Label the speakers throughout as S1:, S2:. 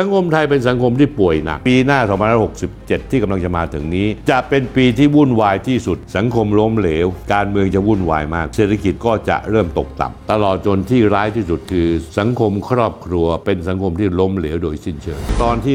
S1: สังคมไทยเป็นสังคมที่ป่วยหนัก ปีหน้า 2567 ที่กำลังจะมาถึงนี้ จะเป็นปีที่วุ่นวายที่สุด สังคมล้มเหลว การเมืองจะวุ่นวายมาก เศรษฐกิจก็จะเริ่มตกต่ำตลอดจนที่ร้ายที่สุดคือ สังคมครอบครัว เป็นสังคมที่ล้มเหลวโดยสิ้นเชิงตอนที่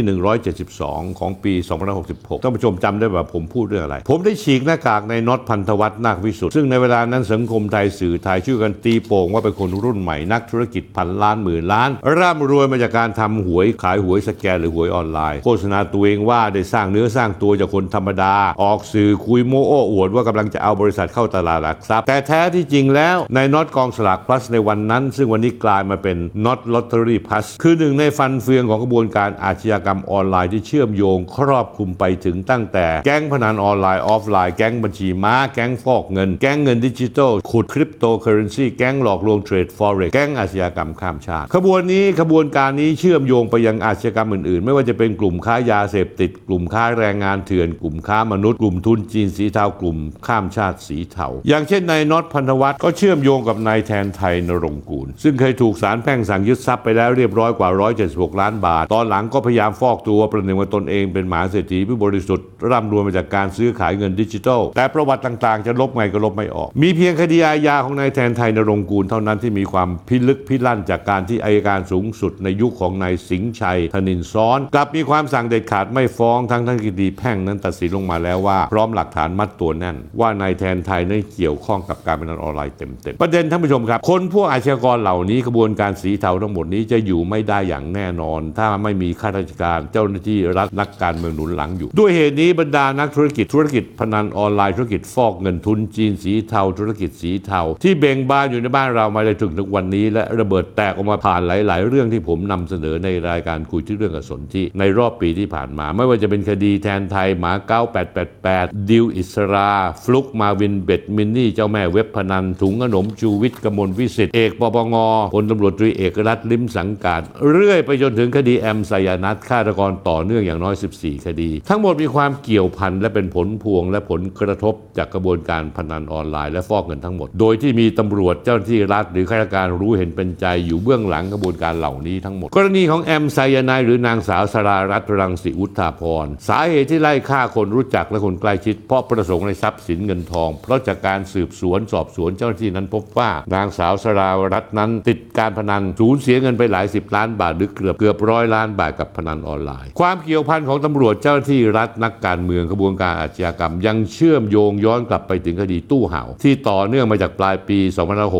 S1: 172 ของปี 2566 ท่านผู้ชมจำได้ว่าผมพูดเรื่องอะไร ผมได้ฉีกหน้ากากในน็อตพันธวัฒน์นาควิสุทธิ์ซึ่งในเวลานั้นสังคมไทยสื่อไทยช่วยกันตีโป่งว่าเป็นคนรุ่นใหม่นักธุรกิจพันล้านหมื่นล้านร่ำรวยมาจากการทำหวยขายหวยสแกนหรือหวยออนไลน์ โฆษณาตัวเองว่าได้สร้างเนื้อสร้างตัวจากคนธรรมดา ออกสื่อคุยโม้โอ้อวดว่ากำลังจะเอาบริษัทเข้าตลาดหลักทรัพย์ แต่แท้ที่จริงแล้วในน็อตกองสลากพลัสในวันนั้น ซึ่งวันนี้กลายมาเป็นน็อตลอตเตอรี่พลัสคือหนึ่งในฟันเฟืองของกระบวนการอาชญากรรมออนไลน์ที่เชื่อมโยง ครอบคลุมไปถึงตั้งแต่ แก๊งพนันออนไลน์ออฟไลน์แก๊งบัญชีม้าแก๊งฟอกเงิน แก๊งเงินดิจิทัลขุดคริปโตเคอร์เรนซีแก๊งหลอกลวงเทรด forex แก๊งอาชญากรรมข้ามชาติขบวนนี้ขบวนการนี้เชื่อมโยงไปยังอาชญากรรมอื่นๆ ไม่ว่าจะเป็นกลุ่มค้ายาเสพติด กลุ่มค้าแรงงานเถื่อน กลุ่มค้ามนุษย์ กลุ่มทุนจีนสีเทากลุ่มข้ามชาติสีเทา อย่างเช่นนายน็อตพันธวัฒน์ก็เชื่อมโยงกับนายแทนไทยนรงค์กูล ซึ่งเคยถูกศาลแพ่งสั่งยึดทรัพย์ไปแล้วเรียบร้อยกว่า 176 ล้านบาท ตอนหลังก็พยายามฟอกตัวประหนึ่งว่าตนเองเป็นหมาเศรษฐีผู้บริสุทธิ์ร่ำรวยมาจากการซื้อขายเงินดิจิทัล แต่ประวัติต่างๆ จะลบไงก็ลบไม่ออก มีเพียงคดีอาญาของนายแทนไทยนรงค์กูลเท่านั้นที่มีความพิลึกพิลั่นจากการที่อายการสูงสุดในยุคของนายสิงห์ชัยธนินซ้อน กลับมีความสั่งเด็ดขาดไม่ฟ้องทั้งทั้งคดีแพ่งนั้นตัดสินลงมาแล้วว่า พร้อมหลักฐานมัดตัวแน่น ว่านายแทนไทยนั้นเกี่ยวข้องกับการพนันออนไลน์เต็มๆประเด็นท่านผู้ชมครับ คนพวกอาชญากรเหล่านี้กระบวนการสีเทาทั้งหมดนี้จะอยู่ไม่ได้อย่างแน่นอน ถ้าไม่มีข้าราชการเจ้าหน้าทที่รัฐนักการเมืองหนุนหลังอยู่ ด้วยเหตุนี้บรรดานักธุรกิจธุรกิจพนันออนไลน์ธุรกิจฟอกเงินทุนจีนสีเทาธุรกิจสีเทา ที่เบ่งบานอยู่ในบ้านเรามาได้ถึงทุกวันนี้ และระเบิดแตกออกมาผ่านหลาย ๆ เรื่องที่ผมนำเสนอในรายการคุยทุกเรื่องกับสนธิในรอบปีที่ผ่านมา ไม่ว่าจะเป็นคดีแทนไทยมาเก๊า888ดิวอิสรา ฟลุกมาวินเบทมินนี่ เจ้าแม่เว็บพนัน ถุงขนมชูวิทย์กมลวิศิษฎ์เอกปปง.พลตำรวจตรีเอกรักษ์ลิ้มสังกาศเรื่อยไปจนถึงคดีแอมไซยานัทฆาตกรต่อเนื่องอย่างน้อย 14 คดี ทั้งหมดมีความเกี่ยวพันและเป็นผลพวงและผลกระทบจากกระบวนการพนันออนไลน์และฟอกเงินทั้งหมด โดยที่มีตำรวจเจ้าหน้าที่รัฐหรือข้าราชการรู้เห็นเป็นใจอยู่เบื้องหลังกระบวนการเหล่านี้ทั้งหมด กรณีของแอมไซยานด์หรือนางสาวสรารัตน์รังสีอุทธาพร สาเหตุที่ไล่ฆ่าคนรู้จักและคนใกล้ชิด เพราะประสงค์ในทรัพย์สินเงินทอง เพราะจากการสืบสวนสอบสวนเจ้าหน้าที่นั้นพบว่านางสาวสรารัตน์นั้น ติดการพนันสูญเสียเงินไปหลายสิบล้านบาทหรือเกือบเกือบร้อยล้านบาทกับพนันออนไลน์ ความเกี่ยวพันของตำรวจเจ้าหน้าที่รัฐนักการเมืองกระบวนการอาชญากรรม ยังเชื่อมโยงย้อนกลับไปถึงคดีตู้เห่า ที่ต่อเนื่องมาจากปลายปี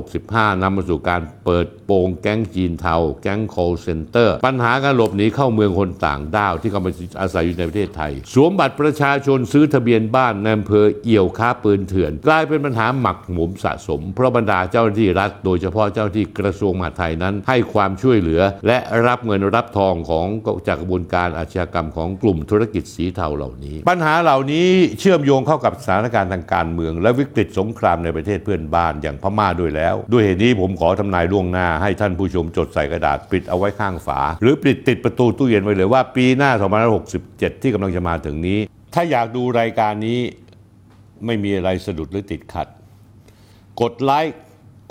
S1: 2565นำมาสู่การเปิดโปงแก๊งจีนเทาแก๊ง call center ปัญหาการหลบหนีเข้าเมืองคนต่างด้าวที่เข้ามาอาศัยอยู่ในประเทศไทย สวมบัตรประชาชนซื้อทะเบียนบ้านในอำเภอเอี่ยวค้าปืนเถื่อน กลายเป็นปัญหาหมักหมมสะสม เพราะบรรดาเจ้าหน้าที่รัฐ โดยเฉพาะเจ้าหน้าที่กระทรวงมหาดไทยนั้น ให้ความช่วยเหลือ และรับเงินรับทองของจากกระบวนการอาชญากรรมของกลุ่มธุรกิจสีเทาเหล่านี้ ปัญหาเหล่านี้เชื่อมโยงเข้ากับสถานการณ์ทางการเมือง และวิกฤตสงครามในประเทศเพื่อนบ้านอย่างพม่าด้วยแล้ว ด้วยเหตุนี้ผมขอทำนายล่วงหน้าให้ท่านผู้ชมจดใส่กระดาษปิดเอาไว้ข้างฝา หรือปิดติดประตูตู้เย็นไว้เลยว่าปีหน้า 2567 ที่กำลังจะมาถึงนี้ ถ้าอยากดูรายการนี้ไม่มีอะไรสะดุดหรือติดขัด กดไลค์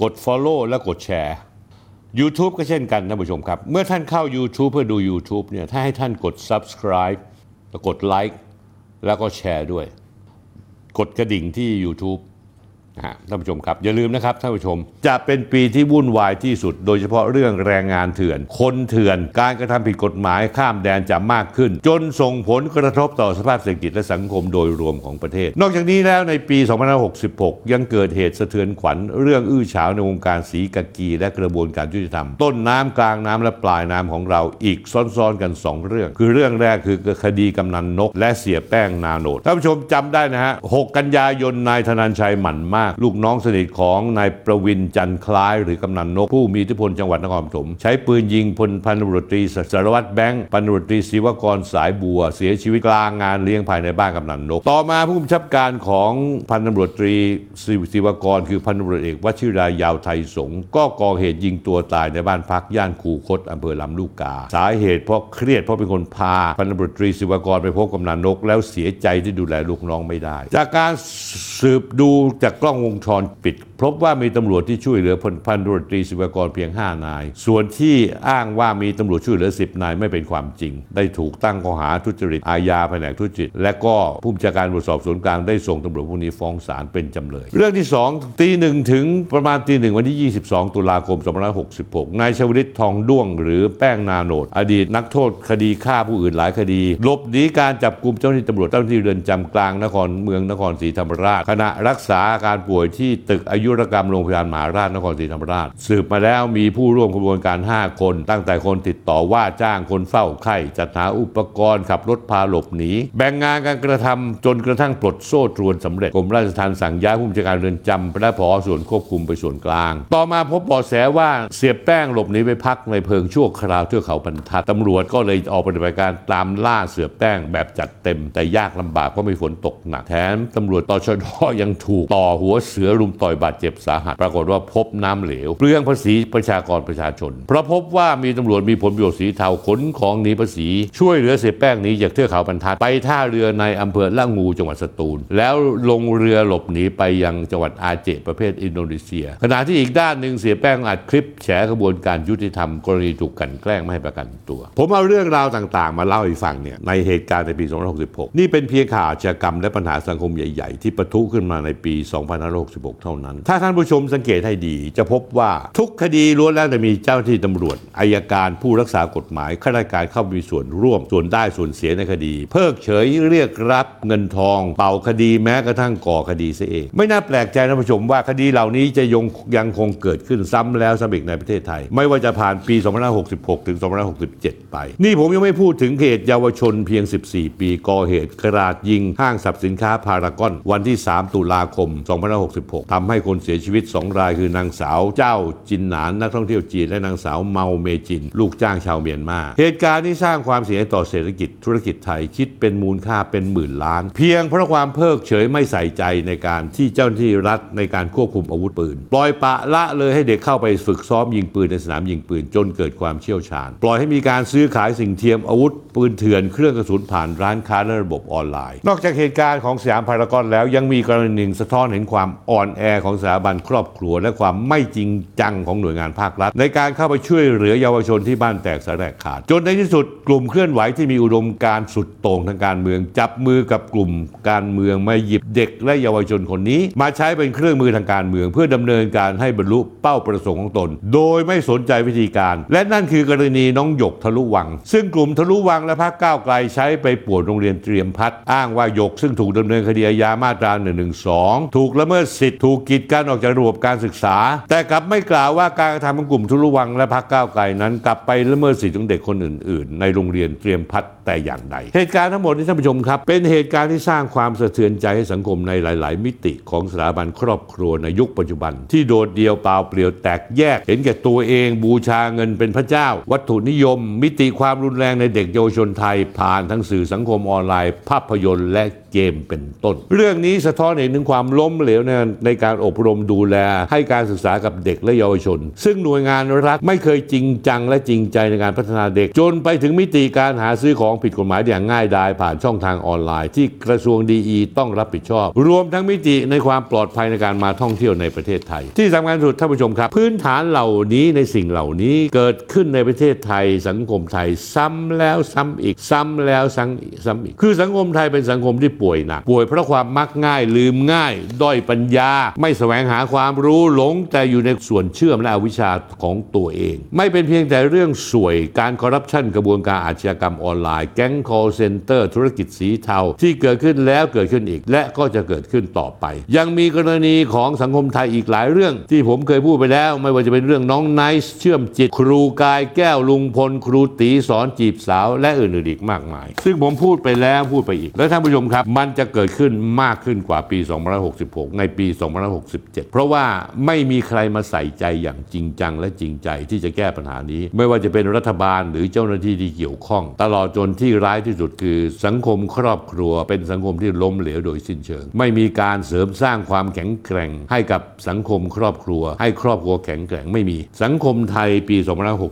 S1: กด Follow และกดแชร์ YouTube ก็เช่นกันท่านผู้ชมครับ เมื่อท่านเข้า YouTube เพื่อดู YouTube เนี่ยถ้าให้ท่านกด Subscribe แล้วกดไลค์แล้วก็แชร์ด้วย กดกระดิ่งที่ YouTube นะฮะท่านผู้ชมครับ อย่าลืมนะครับท่านผู้ชม จะเป็นปีที่วุ่นวายที่สุด โดยเฉพาะเรื่องแรงงานเถื่อน คนเถื่อน การกระทำผิดกฎหมายข้ามแดนจะมากขึ้น จนส่งผลกระทบต่อสภาพเศรษฐกิจและสังคมโดยรวมของประเทศ นอกจากนี้แล้วในปี 2566 ยังเกิดเหตุสะเทือนขวัญ เรื่องอื้อฉาวในวงการสีกากี และกระบวนการยุติธรรม ต้นน้ำกลางน้ำและปลายน้ำของเราอีกซ้อนๆกัน 2 เรื่อง คือเรื่องแรกคือคดีกำนันนก และเสียแป้งนาโนดท่านผู้ชมจำได้นะฮะ 6 กันยายนนายธนันชัยหมั่นมาก ลูกน้องสนิทของนายประวินจันคล้าย หรือกำนันนกผู้มีอิทธิพลจังหวัดนครปฐมใช้ปืนยิงพลพันตรตรีสารวัตรแบงค์พันตรตรีศิวกรสายบัว เสียชีวิตกลางงานเลี้ยงภายในบ้านกำนันนก ต่อมาผู้บัญชาการของพันตำรวจตรีศิวกร คือพันตรเอกวชิรายาวไทยสงก็ก่อเหตุยิงตัวตายในบ้านพักย่านคูคตอำเภอลำลูกกา สาเหตุเพราะเครียดเพราะเป็นคนพาพันตรตรีศิวกรไปพบกำนันนก แล้วเสียใจที่ดูแลลูกน้องไม่ได้ จากการสืบดูจากกล้ององวงจรปิด พบว่ามีตำรวจที่ช่วยเหลือพลพันตำรวจตรีศิวกรเพียง 5 นาย ส่วนที่อ้างว่ามีตำรวจช่วยเหลือ 10 นายไม่เป็นความจริง ได้ถูกตั้งข้อหาทุจริตอาญาแผนกทุจริตและก็ผู้บัญชาการตำรวจสอบสวนกลางได้ส่งตำรวจพวกนี้ฟ้องศาลเป็นจำเลย เรื่องที่ 2 ตีหนึ่งถึงประมาณตีหนึ่งวันที่ 22 ตุลาคม 2566 นายชวลิตทองด้วง หรือแป้งนาโนดอดีตนักโทษคดีฆ่าผู้อื่นหลายคดีหลบหนีการจับกลุ่มเจ้าหน้าที่ตำรวจเจ้าหน้าที่เรือนจำกลางนครเมืองนครศรีธรรมราชขณะรักษาการป่วยที่ตึกอายุรกรรมโรงพยาบาลมหาราชนครศรีธรรมราช สืบมาแล้วมีผู้ร่วมขบวนการ 5 คน ตั้งแต่คนติดต่อว่าจ้างคนเฝ้าไข้จัดหาอุปกรณ์ขับรถพาหลบหนีแบ่งงานการกระทำจนกระทั่งปลดโซ่ตรวนสำเร็จกรมราชทัณฑ์สั่งย้ายผู้บัญชาการเรือนจำและผอส่วนควบคุมไปส่วนกลาง ต่อมาพบเบาะแสว่าเสียแป้งหลบหนีไปพักในเพิงชั่วคราวเทือกเขาบรรทัดตำรวจก็เลยออกปฏิบัติการตามล่าเสือแป้งแบบจัดเต็ม แต่ยากลำบากเพราะมีฝนตกหนักแถมตำรวจตชดยังถูกต่อหัวัวเสือรุมต่อยบาดเจ็บสาหัส ปรากฏว่าพบน้ำเหลวเปลืองภาษีประชากรประชาชน เพราะพบว่ามีตำรวจมีผลประโยชน์สีเทาขนของหนีภาษี ช่วยเหลือเสียแป้งหนีจากเทือกเขาบรรทัดไปท่าเรือในอำเภอละงูจังหวัดสตูล แล้วลงเรือหลบหนีไปยังจังหวัดอาเจประเภทอินโดนีเซีย ขณะที่อีกด้านหนึ่งเสียแป้งอัดคลิปแฉกระบวนการยุติธรรมกรณีถูกกลันแกล้งไม่ให้ประกันตัว ผมเอาเรื่องราวต่างๆ มาเล่าให้ฟังเนี่ยในเหตุการณ์ในปี 2566 นี่เป็นเพียงข่าวอาชญากรรมและปัญหาสังคมใหญ่ ๆ ที่ปะทุขึ้นมาในปี 2 2566 เท่านั้น ถ้าท่านผู้ชมสังเกตให้ดี จะพบว่าทุกคดีล้วนแล้วแต่มีเจ้าหน้าที่ตำรวจอายการผู้รักษากฎหมายข้าราชการเข้ามีส่วนร่วมส่วนได้ส่วนเสียในคดี เพิกเฉยเรียกรับเงินทอง เป่าคดีแม้กระทั่งก่อคดีเสียเอง ไม่น่าแปลกใจท่านผู้ชมว่าคดีเหล่านี้จะยงยังคงเกิดขึ้นซ้ำแล้วซ้ำอีกในประเทศไทย ไม่ว่าจะผ่านปี 2566 ถึง 2567 ไป นี่ผมยังไม่พูดถึงเหตุเยาวชนเพียง 14 ปีก่อเหตุกราดยิงห้างสรรพสินค้าพารากอนวันที่ 3 ตุลาคม2566ทำให้คนเสียชีวิต 2 รายคือนางสาวเจ้าจินหนานนักท่องเที่ยวจีนและนางสาวเมาเมจิน ลูกจ้างชาวเมียนมา เหตุการณ์นี้สร้างความเสียหายต่อเศรษฐกิจธุรกิจไทยคิดเป็นมูลค่าเป็นหมื่นล้าน เพียงเพราะความเพิกเฉยไม่ใส่ใจในการที่เจ้าหน้าที่รัฐในการควบคุมอาวุธปืน ปล่อยปละละเลยให้เด็กเข้าไปฝึกซ้อมยิงปืนในสนามยิงปืนจนเกิดความเชี่ยวชาญ ปล่อยให้มีการซื้อขายสิ่งเทียมอาวุธ ปืนเถื่อนเครื่องกระสุนผ่านร้านค้าและระบบออนไลน์ นอกจากเหตุการณ์ของสยามพารากอนแล้วยังมีกรณีหนึ่งสะท้อนเห็นความอ่อนแอของสถาบันครอบครัว และความไม่จริงจังของหน่วยงานภาครัฐ ในการเข้าไปช่วยเหลือเยาวชนที่บ้านแตกสลายขาด จนในที่สุดกลุ่มเคลื่อนไหวที่มีอุดมการสุดโต่งทางการเมือง จับมือกับกลุ่มการเมืองมาหยิบเด็กและเยาวชนคนนี้ มาใช้เป็นเครื่องมือทางการเมือง เพื่อดำเนินการให้บรรลุเป้าประสงค์ของตน โดยไม่สนใจวิธีการ และนั่นคือกรณีน้องหยกทะลุวัง ซึ่งกลุ่มทะลุวังและพรรคก้าวไกลใช้ไปปวนโรงเรียนเตรียมพัฒน์อ้างว่าหยกซึ่งถูกดำเนินคดีอาญามาตรา1นึถูกละเมิดสิทธิถูกกีดกันออกจากระบบการศึกษา แต่กลับไม่กล่าวว่าการกระทำของกลุ่มทะลุวังและพรรคก้าวไกลนั้น กลับไปละเมิดสิทธิของเด็กคนอื่น ๆ ในโรงเรียนเตรียมพัฒแต่อย่างใด เหตุการณ์ทั้งหมดนี้ท่านผู้ชมครับ เป็นเหตุการณ์ที่สร้างความสะเทือนใจให้สังคมในหลาย ๆ มิติของสถาบันครอบครัวในยุคปัจจุบัน ที่โดดเดี่ยวเปล่าเปลี่ยวแตกแยก เห็นแก่ตัวเองบูชาเงินเป็นพระเจ้า วัตถุนิยม มิติความรุนแรงในเด็กเยาวชนไทย ผ่านทั้งสื่อสังคมออนไลน์ ภาพยนตร์และเกมเป็นต้น เรื่องนี้สะท้อนเห็นถึงความล้มเหลวในในการอบรมดูแล ให้การศึกษากับเด็กและเยาวชน ซึ่งหน่วยงานรัฐไม่เคยจริงจังและจริงใจในการพัฒนาเด็ก จนไปถึงมิติการหาซื้อของผิดกฎหมายอย่างง่ายดายผ่านช่องทางออนไลน์ ที่กระทรวงดีอีต้องรับผิดชอบ รวมทั้งมิติในความปลอดภัยในการมาท่องเที่ยวในประเทศไทย ที่สำคัญสุดท่านผู้ชมครับ พื้นฐานเหล่านี้ในสิ่งเหล่านี้เกิดขึ้นในประเทศไทย สังคมไทยซ้ำแล้วซ้ำอีก ซ้ำแล้วซ้ำอีกซ้ำอีก คือสังคมไทยเป็นสังคมที่ป่วยหนักป่วยเพราะความมักง่ายลืมง่าย ด้อยปัญญา ไม่แสวงหาความรู้หลงแต่อยู่ในส่วนเชื่อมและอวิชชาของตัวเอง ไม่เป็นเพียงแต่เรื่องสวยการคอร์รัปชันกระบวนการอาชญากรรมออนไลน์ แก๊ง call center ธุรกิจสีเทา ที่เกิดขึ้นแล้วเกิดขึ้นอีก และก็จะเกิดขึ้นต่อไป ยังมีกรณีของสังคมไทยอีกหลายเรื่อง ที่ผมเคยพูดไปแล้ว ไม่ว่าจะเป็นเรื่องน้องไนซ์เชื่อมจิต ครูกายแก้วลุงพล ครูตีสอนจีบสาว และอื่นๆอีกมากมาย ซึ่งผมพูดไปแล้วพูดไปอีก และท่านผู้ชมครับ มันจะเกิดขึ้นมากขึ้นกว่าปี 2566ในปี2567 เพราะว่าไม่มีใครมาใส่ใจอย่างจริงจังและจริงใจที่จะแก้ปัญหานี้ ไม่ว่าจะเป็นรัฐบาลหรือเจ้าหน้าที่ที่เกี่ยวข้อง ตลอดจนที่ร้ายที่สุดคือ สังคมครอบครัว เป็นสังคมที่ล้มเหลวโดยสิ้นเชิง ไม่มีการเสริมสร้างความแข็งแกร่ง ให้กับสังคมครอบครัว ให้ครอบครัวแข็งแกร่งไม่มี สังคมไทยปี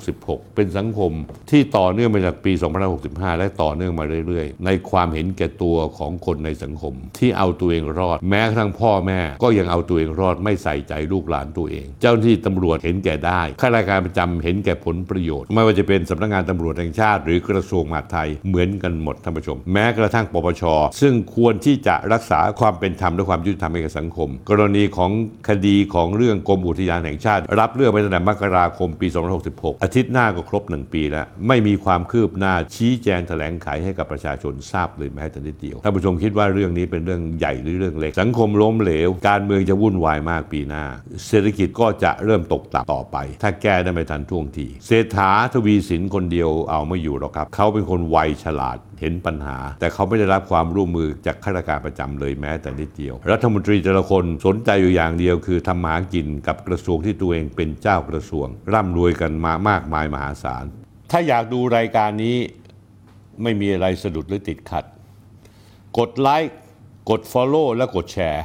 S1: 2566 เป็นสังคมที่ต่อเนื่องมาจากปี2565 และต่อเนื่องมาเรื่อยๆ ในความเห็นแก่ตัวของคนในสังคม ที่เอาตัวเองรอด แม้กระทั่งพ่อแม่ ก็ยังเอาตัวเองรอดไม่ใส่ใจลูกหลานตัวเอง เจ้าหน้าที่ตำรวจเห็นแก่ได้ข้าราชการประจำเห็นแก่ผลประโยชน์ ไม่ว่าจะเป็นสำนักงานตำรวจแห่งชาติ หรือกระทรวงมหาดไทยเหมือนกันหมดท่านผู้ชม แม้กระทั่งปปชซึ่งควรที่จะรักษาความเป็นธรรมและความยุติธรรมให้กับสังคม กรณีของคดีของเรื่องกรมอุทยานแห่งชาติ รับเรื่องไปตั้งแต่มกราคมปี 2566 อาทิตย์หน้าก็ครบหนึ่งปีแล้ว ไม่มีความคืบหน้าชี้แจงแถลงไขให้กับประชาชนทราบเลยแม้แต่นิดเดียวท่านผู้ชมคิดว่าเรื่องนี้เป็นเรื่องใหญ่หรือเรื่องเล็กสังคมล้มเหลว การเมืองจะวุ่นวายมากปีหน้า เศรษฐกิจก็จะเริ่มตกต่ำต่อไป ถ้าแก้ได้ไม่ทันท่วงทีเศรษฐาทวีสินคนเดียวเอาไม่อยู่หรอกครับ เขาเป็นคนไวฉลาดเห็นปัญหา แต่เขาไม่ได้รับความร่วมมือจากข้าราชการประจำเลยแม้แต่นิดเดียว รัฐมนตรีแต่ละคนสนใจอยู่อย่างเดียวคือทำหมากินกับกระทรวงที่ตัวเองเป็นเจ้ากระทรวง ร่ำรวยกันมามากมายมหาศาล ถ้าอยากดูรายการนี้ไม่มีอะไรสะดุดหรือติดขัด กดไลค์กด Follow และกดแชร์